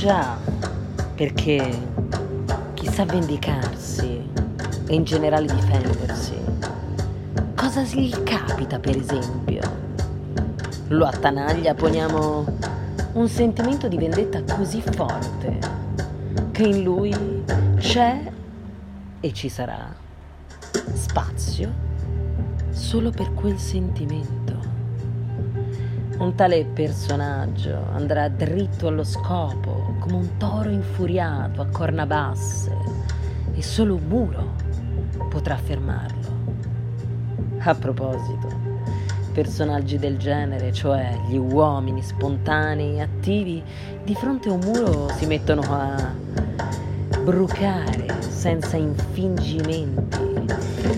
già, perché chi sa vendicarsi e in generale difendersi, cosa gli capita per esempio? Lo attanaglia, poniamo, un sentimento di vendetta così forte che in lui c'è e ci sarà spazio solo per quel sentimento. Un tale personaggio andrà dritto allo scopo, come un toro infuriato a corna basse, e solo un muro potrà fermarlo. A proposito, personaggi del genere, cioè gli uomini spontanei attivi, di fronte a un muro si mettono a brucare senza infingimenti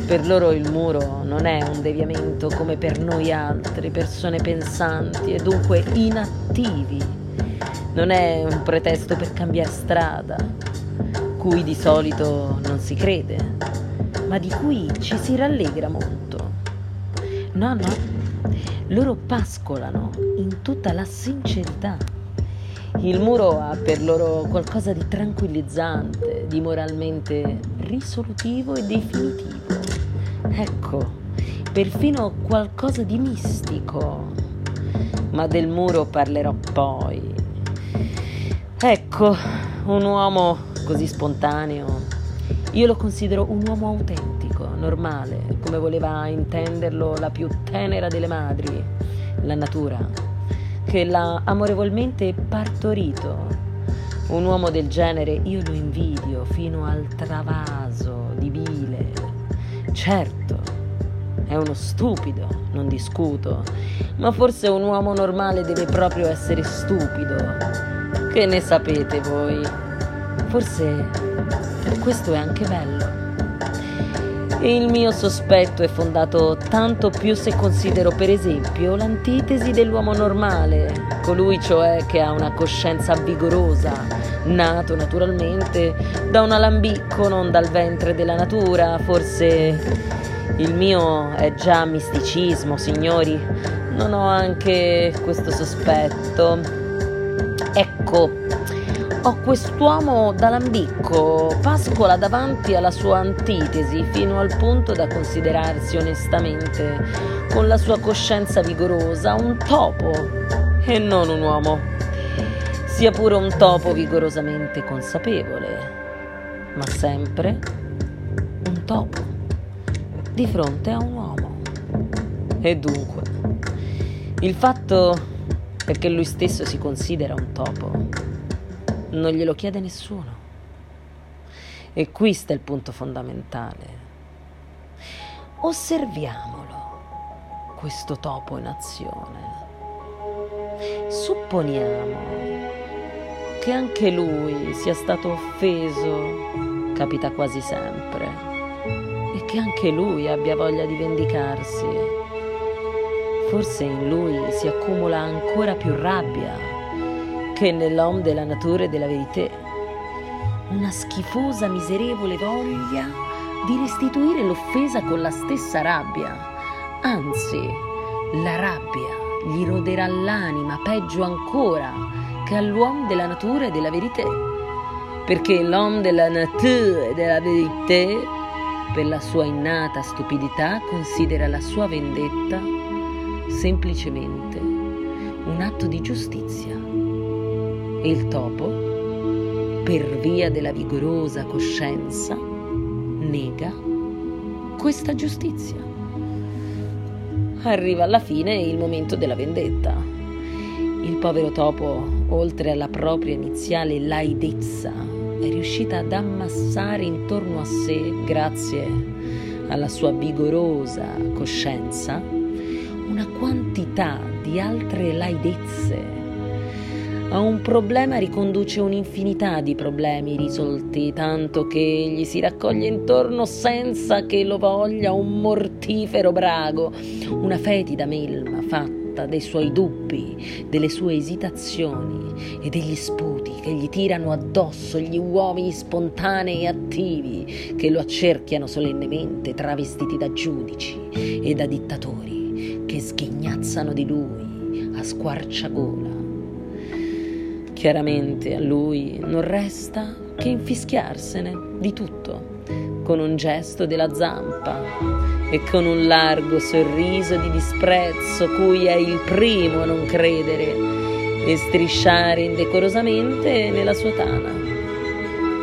per loro il muro non è un deviamento come per noi altre persone pensanti e dunque inattivi. Non è un pretesto per cambiare strada, cui di solito non si crede, ma di cui ci si rallegra molto. No, no, loro pascolano in tutta la sincerità. Il muro ha per loro qualcosa di tranquillizzante, di moralmente risolutivo e definitivo. Ecco, perfino qualcosa di mistico. Ma del muro parlerò poi. Ecco, un uomo così spontaneo. Io lo considero un uomo autentico, normale, come voleva intenderlo la più tenera delle madri, la natura, che l'ha amorevolmente partorito. Un uomo del genere io lo invidio fino al travaso di bile Certo, è uno stupido, non discuto, ma forse un uomo normale deve proprio essere stupido. Che ne sapete voi? Forse questo è anche bello. Il mio sospetto è fondato tanto più se considero per esempio l'antitesi dell'uomo normale, colui cioè che ha una coscienza vigorosa, nato naturalmente da un alambicco, non dal ventre della natura, forse il mio è già misticismo, signori, non ho anche questo sospetto. Ecco, ho quest'uomo da lambicco, pascola davanti alla sua antitesi fino al punto da considerarsi onestamente, con la sua coscienza vigorosa, un topo e non un uomo, sia pure un topo vigorosamente consapevole, ma sempre un topo di fronte a un uomo. E dunque, il fatto perché lui stesso si considera un topo non glielo chiede nessuno. E qui sta il punto fondamentale. Osserviamolo, questo topo in azione. Supponiamo che anche lui sia stato offeso, capita quasi sempre, e che anche lui abbia voglia di vendicarsi. Forse in lui si accumula ancora più rabbia che nell'homme della natura e della verità una schifosa, miserevole voglia di restituire l'offesa con la stessa rabbia. Anzi, la rabbia gli roderà l'anima peggio ancora che all'uomo della natura e della verità. Perché l'uomo della natura e della verità, per la sua innata stupidità, considera la sua vendetta semplicemente un atto di giustizia e il topo, per via della vigorosa coscienza, nega questa giustizia. Arriva alla fine il momento della vendetta. Il povero topo, oltre alla propria iniziale laidezza, è riuscita ad ammassare intorno a sé, grazie alla sua vigorosa coscienza, una quantità di altre laidezze. A un problema riconduce un'infinità di problemi risolti, tanto che gli si raccoglie intorno senza che lo voglia un mortifero brago, una fetida melma fatta dei suoi dubbi, delle sue esitazioni e degli sputi che gli tirano addosso gli uomini spontanei e attivi che lo accerchiano solennemente travestiti da giudici e da dittatori che sghignazzano di lui a squarciagola Chiaramente a lui non resta che infischiarsene di tutto, con un gesto della zampa e con un largo sorriso di disprezzo cui è il primo a non credere e strisciare indecorosamente nella sua tana.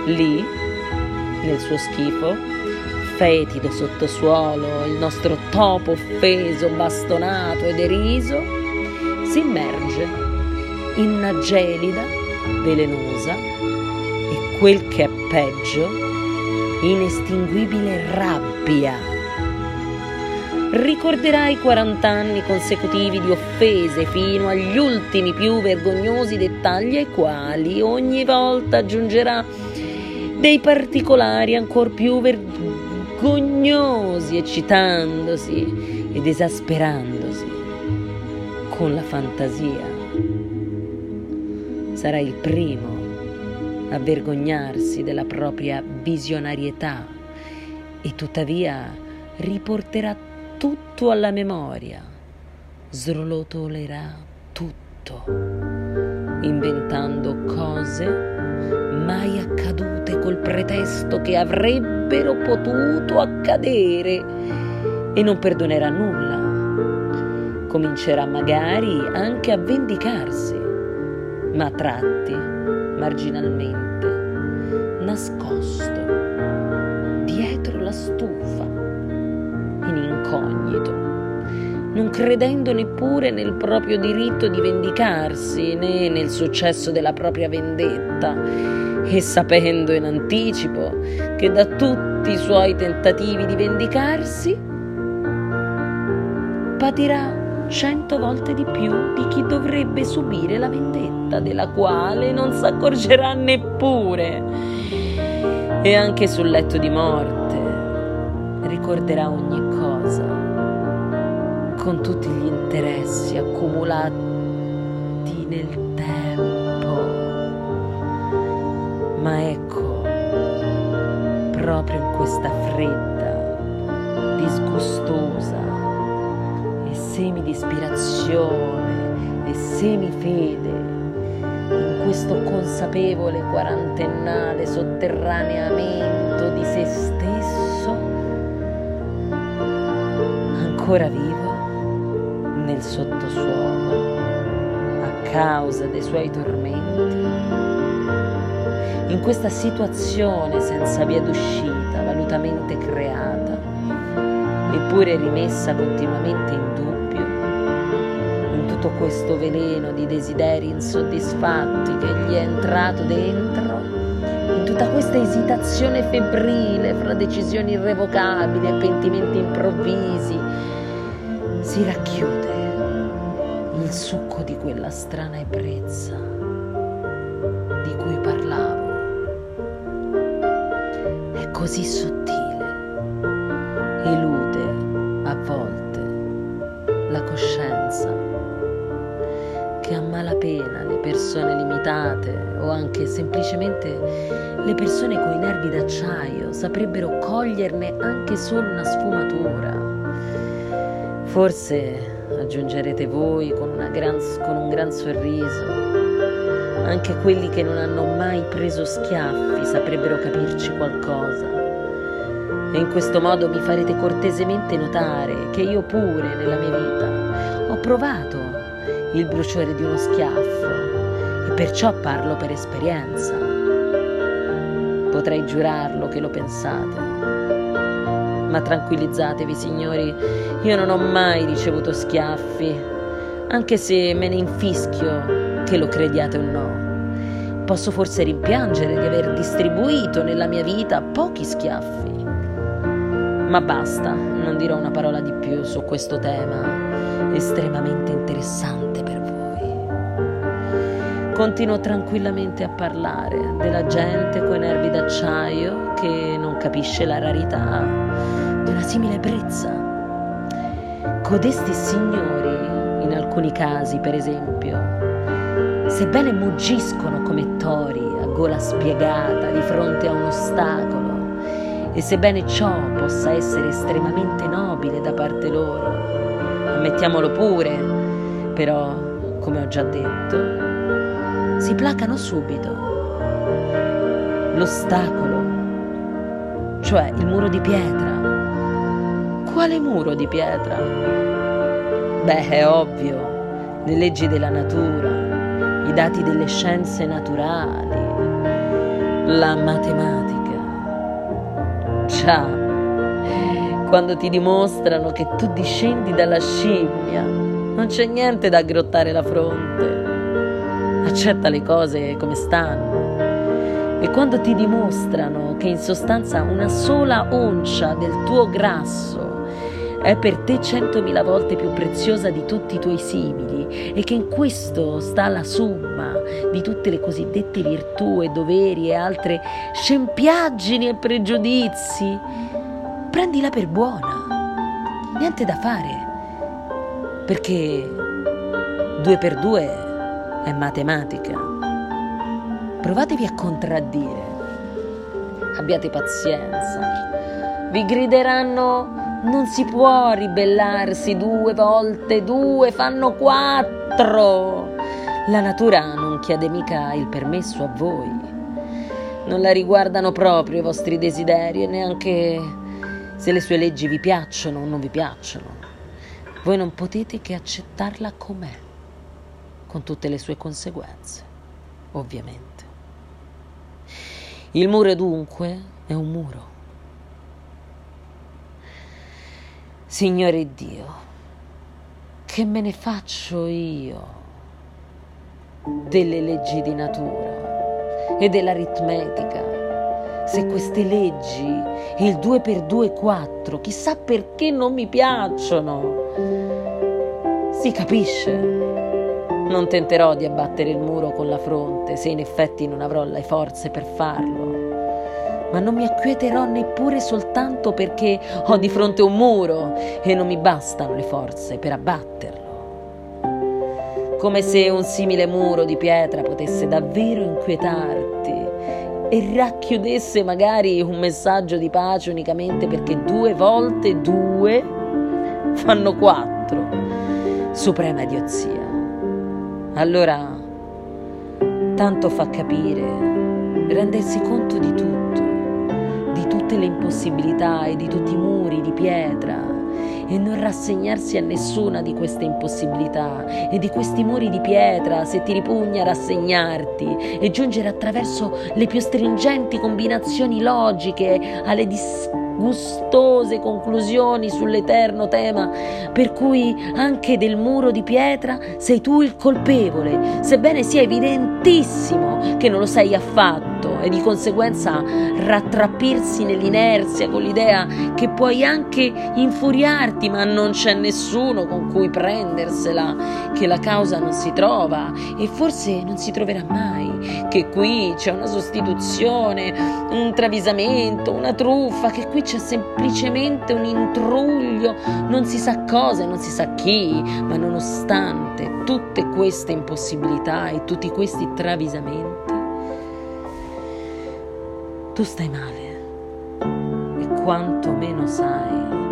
Lì, nel suo schifo, fetido sottosuolo, il nostro topo offeso, bastonato e deriso, si immerge in una gelida, velenosa e quel che è peggio, inestinguibile rabbia. Ricorderai 40 anni consecutivi di offese fino agli ultimi più vergognosi dettagli ai quali ogni volta aggiungerà dei particolari ancora più vergognosi, eccitandosi ed esasperandosi con la fantasia. Sarà il primo a vergognarsi della propria visionarietà e tuttavia riporterà tutto alla memoria, srolotolerà tutto, inventando cose mai accadute col pretesto che avrebbero potuto accadere e non perdonerà nulla. Comincerà magari anche a vendicarsi ma a tratti marginalmente, nascosto dietro la stufa, in incognito, non credendo neppure nel proprio diritto di vendicarsi né nel successo della propria vendetta e sapendo in anticipo che da tutti i suoi tentativi di vendicarsi patirà cento volte di più di chi dovrebbe subire la vendetta della quale non si accorgerà neppure. E anche sul letto di morte ricorderà ogni cosa, con tutti gli interessi accumulati nel tempo. Questa fredda, disgustosa, semi di ispirazione e semifede in questo consapevole quarantennale sotterraneamento di se stesso, ancora vivo nel sottosuolo a causa dei suoi tormenti. In questa situazione senza via d'uscita, valutamente creata, eppure rimessa continuamente in dubbio, tutto questo veleno di desideri insoddisfatti che gli è entrato dentro, in tutta questa esitazione febbrile fra decisioni irrevocabili e pentimenti improvvisi, si racchiude il succo di quella strana ebbrezza di cui parlavo. Così sottile, elude a volte la coscienza che a malapena le persone limitate o anche semplicemente le persone con i nervi d'acciaio saprebbero coglierne anche solo una sfumatura. Forse aggiungerete voi con, gran, con un gran sorriso, anche quelli che non hanno mai preso schiaffi saprebbero capirci qualcosa. E in questo modo mi farete cortesemente notare che io pure nella mia vita ho provato il bruciore di uno schiaffo e perciò parlo per esperienza. Potrei giurarlo che lo pensate. Ma tranquillizzatevi, signori, io non ho mai ricevuto schiaffi, anche se me ne infischio che lo crediate o no. Posso forse rimpiangere di aver distribuito nella mia vita pochi schiaffi. Ma basta, non dirò una parola di più su questo tema estremamente interessante continuo tranquillamente a parlare della gente coi nervi d'acciaio che non capisce la rarità di una simile brezza. Codesti signori, in alcuni casi per esempio, sebbene muggiscono come tori a gola spiegata di fronte a un ostacolo, e sebbene ciò possa essere estremamente nobile da parte loro, ammettiamolo pure, però, come ho già detto, si placano subito. L'ostacolo, cioè il muro di pietra. Quale muro di pietra? Beh, è ovvio, le leggi della natura, i dati delle scienze naturali, la matematica. Ciao quando ti dimostrano che tu discendi dalla scimmia. Non c'è niente da aggrottare la fronte. Accetta le cose come stanno. E quando ti dimostrano che in sostanza una sola oncia del tuo grasso è per te centomila volte più preziosa di tutti i tuoi simili e che in questo sta la somma di tutte le cosiddette virtù e doveri e altre scempiaggini e pregiudizi, prendila per buona, niente da fare, perché due per due è matematica. Provatevi a contraddire, abbiate pazienza, vi grideranno non si può ribellarsi due volte, due fanno quattro. La natura non chiede mica il permesso a voi. Non la riguardano proprio i vostri desideri e neanche se le sue leggi vi piacciono o non vi piacciono. Voi non potete che accettarla com'è, con tutte le sue conseguenze, ovviamente. Il muro dunque è un muro. Signore Dio, che me ne faccio io delle leggi di natura e dell'aritmetica? se queste leggi, il 2 per 2 è 4, chissà perché non mi piacciono. Si capisce. Non tenterò di abbattere il muro con la fronte se in effetti non avrò le forze per farlo. Ma non mi acquieterò neppure soltanto perché ho di fronte un muro e non mi bastano le forze per abbatterlo. Come se un simile muro di pietra potesse davvero inquietarti e racchiudesse magari un messaggio di pace unicamente perché due volte due fanno quattro. Suprema idiozia. Allora, tanto fa capire, rendersi conto di tutto, le impossibilità e di tutti i muri di pietra e non rassegnarsi a nessuna di queste impossibilità e di questi muri di pietra se ti ripugna rassegnarti e giungere attraverso le più stringenti combinazioni logiche alle disgustose conclusioni sull'eterno tema per cui anche del muro di pietra sei tu il colpevole, sebbene sia evidentissimo che non lo sei affatto e di conseguenza rattrappirsi nell'inerzia con l'idea che puoi anche infuriarti ma non c'è nessuno con cui prendersela, che la causa non si trova e forse non si troverà mai, che qui c'è una sostituzione, un travisamento, una truffa, che qui c'è semplicemente un intruglio, non si sa cosa e non si sa chi, ma nonostante tutte queste impossibilità e tutti questi travisamenti, tu stai male. E quanto meno sai,